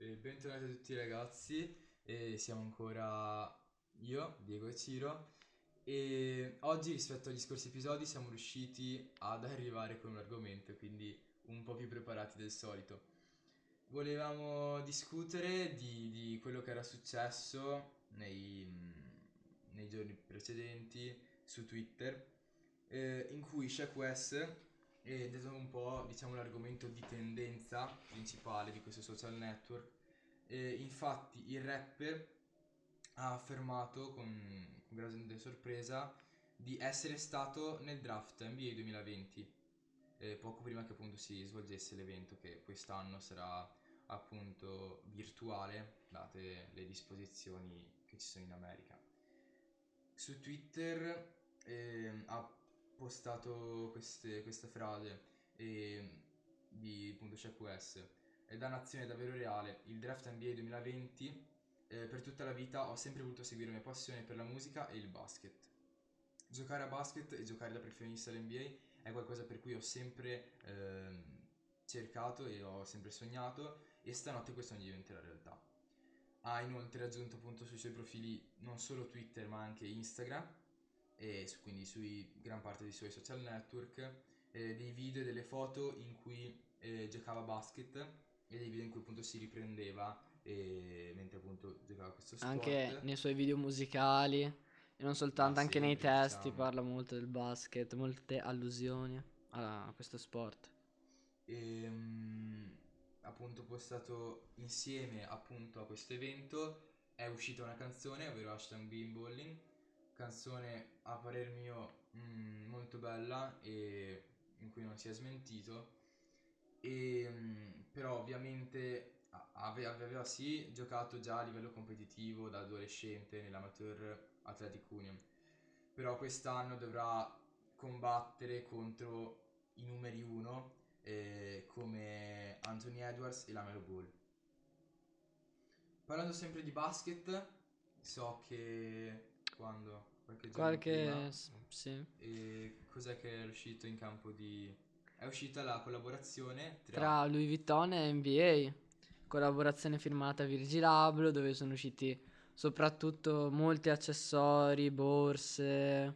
E bentornati a tutti ragazzi, e siamo ancora io, Diego e Ciro e oggi rispetto agli scorsi episodi siamo riusciti ad arrivare con un argomento, quindi un po' più preparati del solito. Volevamo discutere di, di quello che era successo nei, nei giorni precedenti su Twitter, eh, in cui Shaq West ed è un po' diciamo l'argomento di tendenza principale di questo social network. E infatti il rapper ha affermato con, grande sorpresa di essere stato nel draft NBA 2020, eh, poco prima che appunto si svolgesse l'evento che quest'anno sarà appunto virtuale, date le disposizioni che ci sono in America. Su Twitter eh, ha postato queste, questa frase eh, di appunto West è da nazione davvero reale. Il draft NBA 2020 eh, per tutta la vita ho sempre voluto seguire la mia passione per la musica e il basket. Giocare a basket e giocare da professionista all'NBA è qualcosa per cui ho sempre eh, cercato e ho sempre sognato e stanotte questo non diventerà realtà. Ha inoltre aggiunto appunto sui suoi profili non solo Twitter ma anche Instagram e su, quindi sui gran parte dei suoi social network, eh, dei video e delle foto in cui eh, giocava a basket e dei video in cui appunto si riprendeva eh, mentre appunto giocava questo sport. Anche nei suoi video musicali e non soltanto, Ah, anche sì, nei testi diciamo. parla molto del basket, molte allusioni a questo sport. E mm, appunto postato insieme appunto a questo evento è uscita una canzone, ovvero Hashtag Beanballing, canzone a parer mio mm, molto bella e in cui non si è smentito. E mm, però ovviamente ave- aveva sì giocato già a livello competitivo da adolescente nell'Amateur Athletic Union però quest'anno dovrà combattere contro i numeri uno eh, come Anthony Edwards e Lamelo Ball. Parlando sempre di basket so che quando qualche giorno Qualche... sì. e cos'è che è uscito in campo di... È uscita la collaborazione tra... Tra Louis Vuitton e NBA, collaborazione firmata Virgil Abloh dove sono usciti soprattutto molti accessori, borse,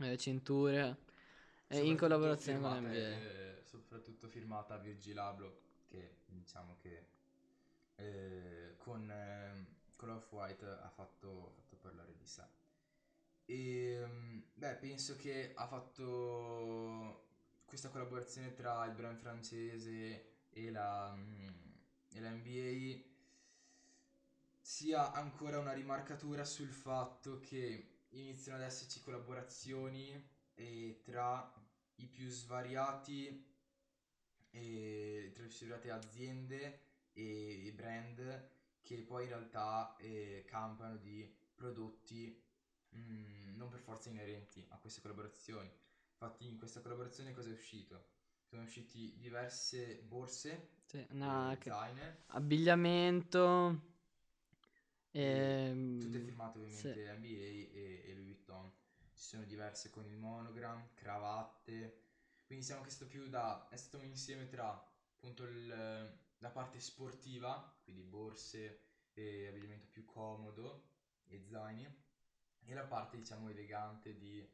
eh, cinture e in collaborazione con NBA. eh, soprattutto firmata Virgil Abloh, che diciamo che eh, con, eh, con Off-White ha fatto, ha fatto parlare di sé. E mm, beh, penso che ha fatto questa collaborazione tra il brand francese e la, mm, e la NBA sia ancora una rimarcatura sul fatto che iniziano ad esserci collaborazioni eh, tra i più svariati eh, tra le più svariate aziende e, e brand che poi in realtà eh, campano di prodotti mm, non per forza inerenti a queste collaborazioni. Infatti in questa collaborazione cosa è uscito? Sono usciti diverse borse, Sì, una- e che- zaine, abbigliamento, e ehm, tutte firmate sì. ovviamente NBA e, e Louis Vuitton. Ci sono diverse con il monogram, cravatte. Quindi che è stato più da... è stato un insieme tra appunto il- la parte sportiva, quindi borse e abbigliamento più comodo e zaini, e la parte diciamo elegante di,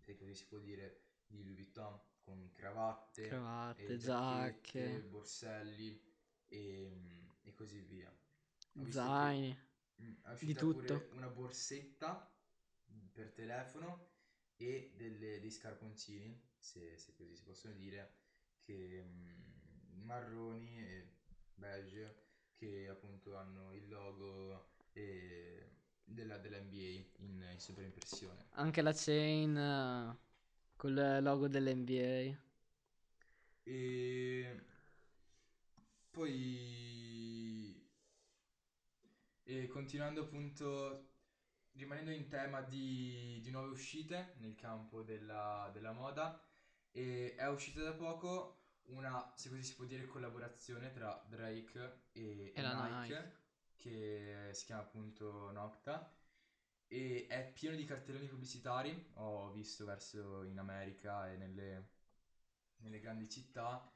se così si può dire, di Louis Vuitton, con cravatte, Cravatte, e giacche. giacchette, borselli e, e così via. Ho visto che- zaini. Mm, è Di tutto. una borsetta per telefono e delle- dei scarponcini, se, se così si possono dire, che mm, marroni e beige, che appunto hanno il logo eh, della, della NBA in, in sovraimpressione. Anche la chain eh, col logo dell'NBA. E poi e continuando appunto rimanendo in tema di, di nuove uscite nel campo della, della moda è uscita da poco una, se così si può dire, collaborazione tra Drake e, E e la Nike, Nike. Che si chiama appunto Nocta e è pieno di cartelloni pubblicitari, ho visto verso in America e nelle, nelle grandi città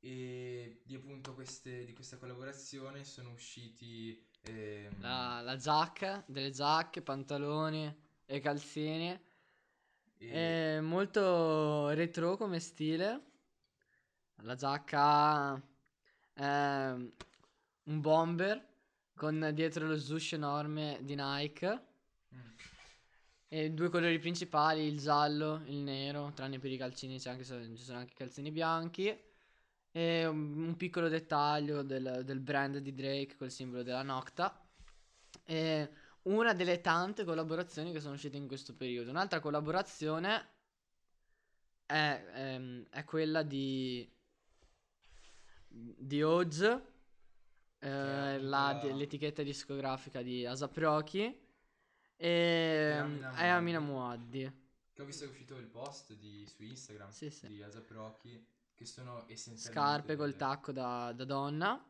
e di appunto queste, di questa collaborazione sono usciti ehm, La, la giacca, delle giacche, pantaloni e calzini. e- È molto retro come stile. La giacca è un bomber con dietro lo swoosh enorme di Nike. mm, E due colori principali, il giallo, il nero, tranne per i calzini c'è anche, ci sono anche i calzini bianchi. E un, piccolo dettaglio del, del brand di Drake col simbolo della Nocta. E una delle tante collaborazioni che sono uscite in questo periodo. Un'altra collaborazione è, ehm, è quella di, di Oz, eh, la- la- l'etichetta discografica di Asap Rocky. E Amina è Amina Muaddi. che ho visto che è uscito il post di- su Instagram Sì, sì. di Asap Rocky che sono essenzialmente Scarpe col tacco da, da donna.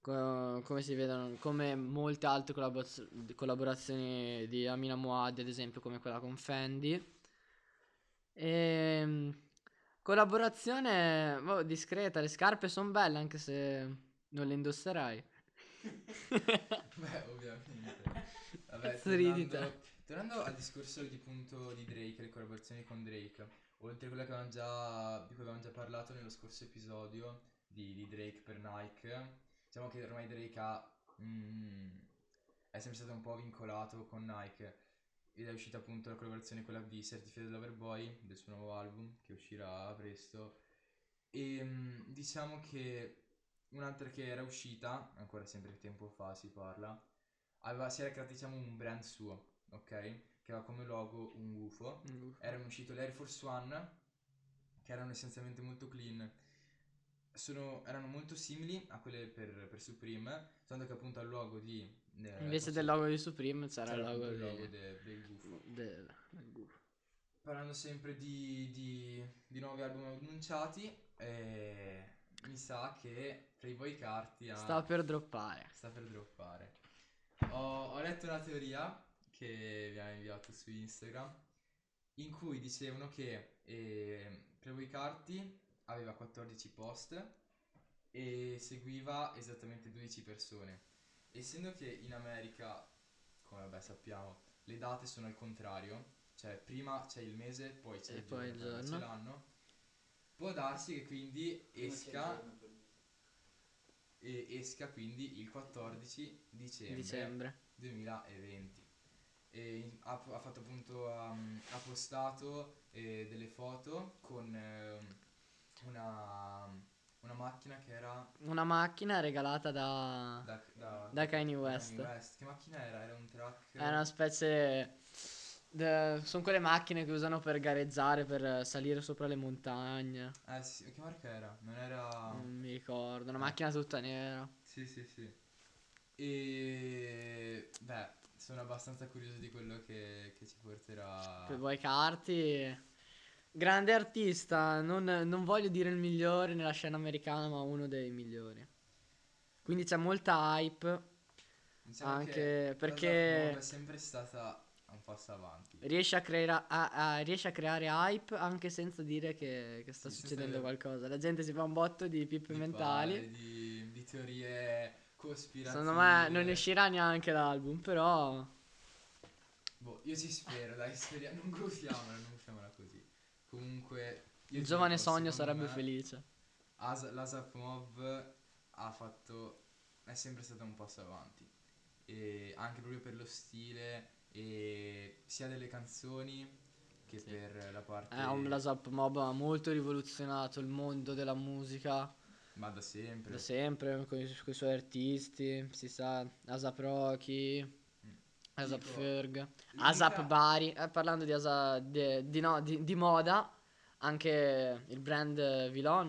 co- come si vedono, come molte altre collaboraz- collaborazioni di Amina Muaddi, ad esempio, come quella con Fendi. Ehm, collaborazione boh, discreta. Le scarpe sono belle, anche se non le indosserai. Beh, ovviamente. Vabbè, tornando, tornando al discorso di punto di Drake, le collaborazioni con Drake, oltre a quella che avevamo già, di cui avevamo già parlato nello scorso episodio di, di Drake per Nike, diciamo che ormai Drake ha, mm, è sempre stato un po' vincolato con Nike ed è uscita appunto la collaborazione quella di Certified Lover Boy del suo nuovo album che uscirà presto e mm, diciamo che un'altra che era uscita, ancora sempre tempo fa si parla, aveva, si era creato diciamo un brand suo, ok? Che aveva come logo un UFO. Erano usciti l'Air Force One, che erano essenzialmente molto clean. Sono, erano molto simili a quelle per, per Supreme, tanto che appunto al logo di... eh, Invece del logo di Supreme c'era il c'era logo, appunto il logo de- del UFO. del- del gufo. Parlando sempre di, di, di nuovi album annunciati, eh, mi sa che Playboy Carti ha... Sta per droppare. Sta per droppare. Ho, ho letto una teoria che vi ha inviato su Instagram in cui dicevano che eh, Playboy Carti aveva 14 post e seguiva esattamente 12 persone. Essendo che in America, come vabbè sappiamo, le date sono al contrario, cioè prima c'è il mese, poi c'è E il poi giorno, il poi c'è giorno. l'anno. Può darsi che quindi esca e esca quindi il 14 dicembre, Dicembre. 2020 e in- ha, ha fatto appunto um, ha postato eh, delle foto con ehm, una, una macchina che era Una macchina regalata da... da, da, Da Kanye West. che macchina era? Era un truck È una specie... sono quelle macchine che usano per gareggiare, per salire sopra le montagne. eh sì, che marca era? non era Non mi ricordo. Una Eh. macchina tutta nera. Sì, sì, sì. E beh, sono abbastanza curioso di quello che, che ci porterà. Playboy Carti. Grande artista. Non, non voglio dire il migliore nella scena americana, ma uno dei migliori. Quindi c'è molta hype. Diciamo anche che perché- è sempre stata un passo avanti. Riesce a, creare, a- a- riesce a creare hype anche senza dire che, che sta Sì, succedendo qualcosa. La gente si fa un botto di pippe Di mentali. pare, Di, di teorie cospirative. Secondo me non uscirà neanche l'album, però Boh, io ci spero, dai, speriamo. Non gufiamola, non gufiamola così. Comunque. il giovane dico, sogno sarebbe felice. As- l'Asap Mob ha fatto. È sempre stato un passo avanti. E anche proprio per lo stile, e sia delle canzoni che Sì. per la parte. È un Blast Up Mob ha molto rivoluzionato il mondo della musica Ma da sempre. da sempre con i, coi suoi artisti, si sa, Asap Rocky, Mm. Asap Ferg, Asap Bari, eh, parlando di, Asa- di, di no- di- di moda, anche il brand eh, Vilon,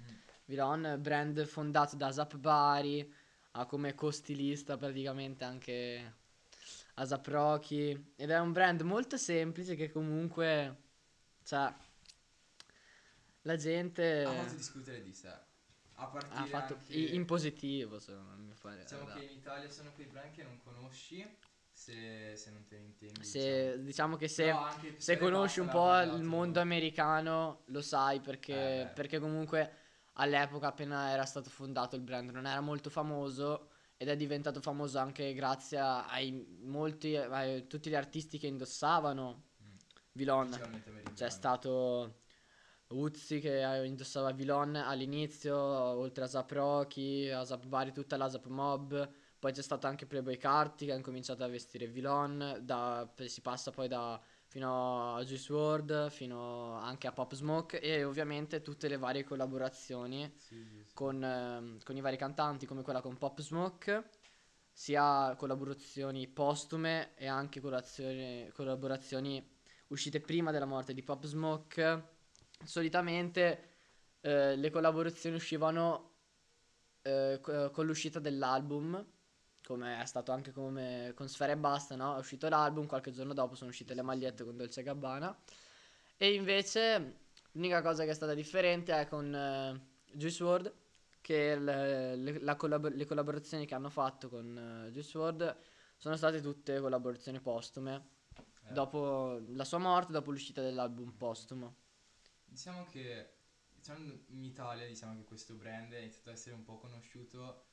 Mm. Vilon, brand fondato da Asap Bari, ha come co-stilista praticamente anche Asap Rocky, ed è un brand molto semplice che comunque, cioè, la gente Ha fatto discutere di sé. A partire ha fatto anche- in positivo, secondo me. pare, Diciamo dai. che in Italia sono quei brand che non conosci se, se non te ne intendi. Se, diciamo. diciamo che se, se conosci un po' il mondo americano, lo sai perché, Eh, perché comunque all'epoca appena era stato fondato il brand non era molto famoso ed è diventato famoso anche grazie ai molti, a tutti gli artisti che indossavano Mm. Vilon. C'è stato Uzzi che indossava Vilon all'inizio, oltre a Zap Rocky, a Zap Bari, tutta la Zap Mob. Poi c'è stato anche Playboy Carti che ha incominciato a vestire Vilon. Da, si passa poi da, fino a Juice WRLD, fino anche a Pop Smoke e ovviamente tutte le varie collaborazioni Sì, sì, sì. con, ehm, con i vari cantanti come quella con Pop Smoke, sia collaborazioni postume e anche collaborazioni, collaborazioni uscite prima della morte di Pop Smoke. Solitamente eh, le collaborazioni uscivano eh, co- con l'uscita dell'album, come è stato anche come con Sfera e Basta, no? È uscito l'album, qualche giorno dopo sono uscite le magliette con Dolce Gabbana. E invece l'unica cosa che è stata differente è con eh, Juice WRLD, che le, le- la collab- le collaborazioni che hanno fatto con eh, Juice WRLD sono state tutte collaborazioni postume. Eh, Dopo la sua morte, dopo l'uscita dell'album postumo. Diciamo che diciamo, in Italia diciamo che questo brand è iniziato ad essere un po' conosciuto.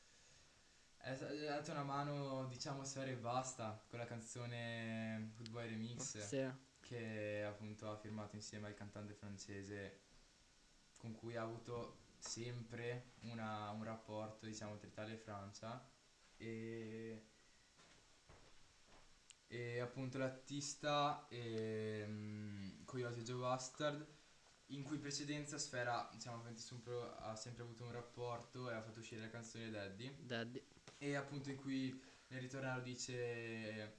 È dato una mano, diciamo, a Sfera e Basta con la canzone Good Boy Remix Sì, che appunto ha firmato insieme al cantante francese con cui ha avuto sempre una- un rapporto, diciamo, tra Italia e Francia. E, e appunto l'artista ehm, Coyote Joe Bastard in cui in precedenza Sfera diciamo, sempre- ha sempre avuto un rapporto e ha fatto uscire la canzone Daddy Daddy. e appunto in cui nel ritornello dice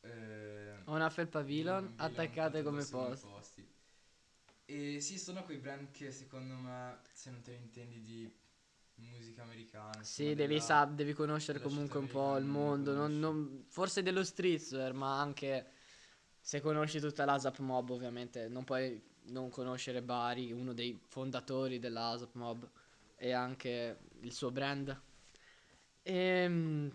eh, felpa Vilon Vilon attaccate come post. E sì, sono quei brand che secondo me, se non te ne intendi di musica americana, Sì, devi, della- sa- devi conoscere comunque un po' il mondo, non- non- forse dello streetwear, ma anche se conosci tutta l'ASAP Mob ovviamente, non puoi non conoscere Bari, uno dei fondatori dell'ASAP Mob e anche il suo brand. Ehm,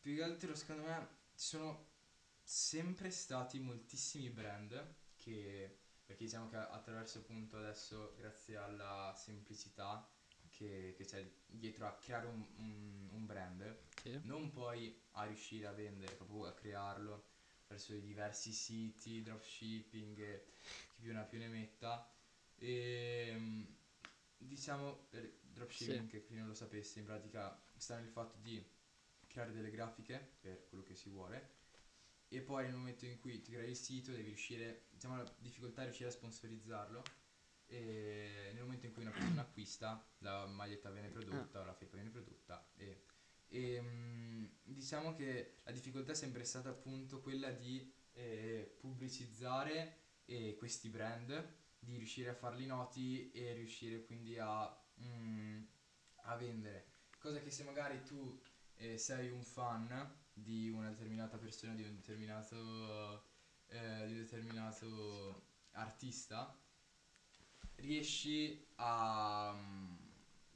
Più che altro, secondo me, ci sono sempre stati moltissimi brand che, perché diciamo che attraverso appunto adesso, grazie alla semplicità che, che c'è dietro a creare un, un- un brand, sì. non poi a riuscire a vendere, proprio a crearlo verso i diversi siti, dropshipping, chi più ne ha più ne metta. E diciamo, per dropshipping, che chi non lo sapesse, in pratica sta nel fatto di creare delle grafiche per quello che si vuole e poi nel momento in cui ti crei il sito devi riuscire, diciamo la difficoltà è riuscire a sponsorizzarlo e nel momento in cui una persona acquista la maglietta viene prodotta o la felpa viene prodotta e, e, mm, diciamo che la difficoltà è sempre stata appunto quella di eh, pubblicizzare eh, questi brand di riuscire a farli noti e riuscire quindi a, mm, a vendere. Cosa che se magari tu eh, sei un fan di una determinata persona di un determinato eh, di un determinato artista riesci a mm,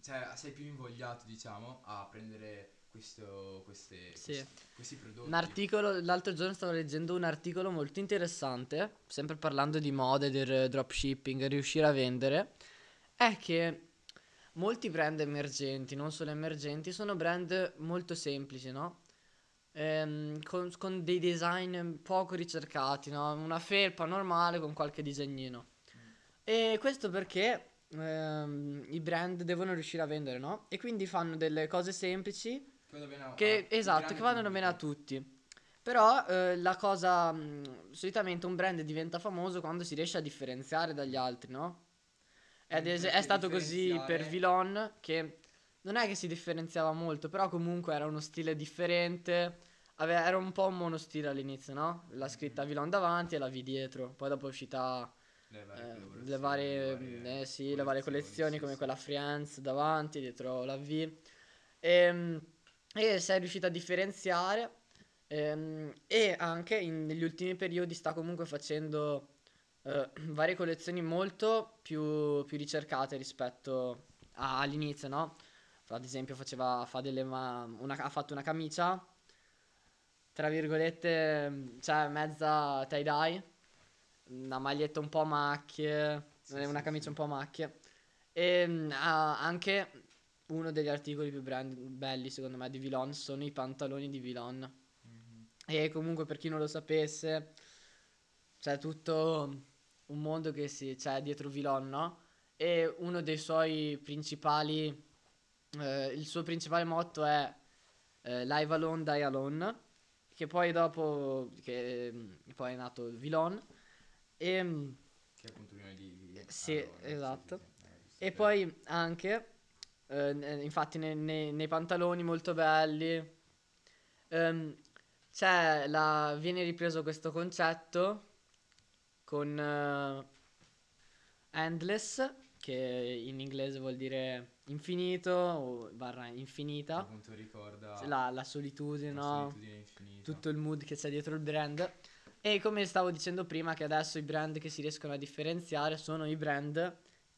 cioè sei più invogliato diciamo a prendere questo, queste, Sì. questi, questi prodotti Un articolo, l'altro giorno stavo leggendo un articolo molto interessante, sempre parlando di mode, del dropshipping, riuscire a vendere, è che molti brand emergenti, non solo emergenti, sono brand molto semplici, no? Ehm, con, con dei design poco ricercati, no? Una felpa normale con qualche disegnino. E questo perché ehm, i brand devono riuscire a vendere, no? E quindi fanno delle cose semplici Che a- esatto, che vanno bene a tutti. Però eh, la cosa, mh, solitamente un brand diventa famoso quando si riesce a differenziare dagli altri, no? Ed es- è stato così per Vilon che non è che si differenziava molto, però comunque era uno stile differente. Ave- era un po' un monostile all'inizio, no? La scritta Vilon davanti e la V dietro. Poi dopo è uscita le varie, eh, le varie, le mm, varie eh sì, le varie collezioni sì, come sì. quella Friends davanti, dietro la V. Ehm, E, sei riuscito a differenziare. ehm, e anche in- negli ultimi periodi sta comunque facendo eh, varie collezioni molto più, più ricercate rispetto a- all'inizio, no? Ad esempio faceva, fa delle ma- una- ha fatto una camicia, tra virgolette, mm, cioè mezza tie-dye, una maglietta un po' a macchie, Sì, una sì, camicia sì. un po' a macchie. E mm, ah, anche uno degli articoli più brand- belli secondo me di Vilon sono i pantaloni di Vilon. Mhm. E comunque per chi non lo sapesse, c'è tutto un mondo che si c'è dietro Vilon, no? E uno dei suoi principali, eh, il suo principale motto è eh, Live Alone, Die Alone, che poi dopo, che mm, poi è nato Vilon. E, mm, Che è appunto prima di... di- Sì, allora, esatto. sì, sì, giusto e poi anche, eh, ne- infatti nei, nei- nei pantaloni molto belli, ehm, c'è la, viene ripreso questo concetto con eh, endless, che in inglese vuol dire infinito o barra infinita, appunto ricorda la, la solitudine, la no? solitudine infinita. tutto il mood che c'è dietro il brand. E come stavo dicendo prima, che adesso i brand che si riescono a differenziare sono i brand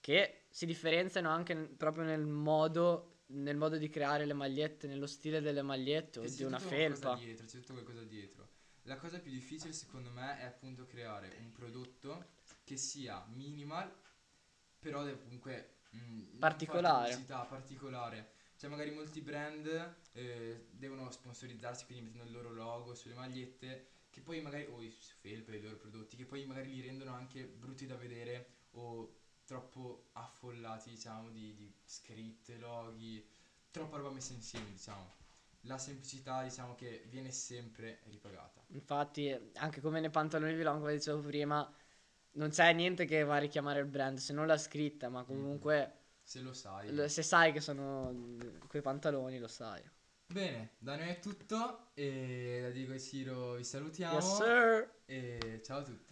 che si differenziano anche n- proprio nel modo, nel modo di creare le magliette, nello stile delle magliette o di una felpa. dietro, c'è tutto qualcosa dietro. La cosa più difficile secondo me è appunto creare un prodotto che sia minimal, però deve comunque mm, non fare Particolare. pubblicità, particolare. Cioè magari molti brand eh, devono sponsorizzarsi, quindi mettono il loro logo sulle magliette, che poi magari, o i- su felpe, i loro prodotti, che poi magari li rendono anche brutti da vedere o troppo affollati, diciamo, di, di scritte, loghi, troppa roba messa insieme, diciamo. La semplicità, diciamo, che viene sempre ripagata. Infatti, anche come nei pantaloni Vilon, come dicevo prima, non c'è niente che va a richiamare il brand, se non la scritta, ma comunque Se lo sai. l- se sai che sono mm, quei pantaloni, lo sai. Bene, da noi è tutto e da Diego e Ciro vi salutiamo Yes, sir! e ciao a tutti.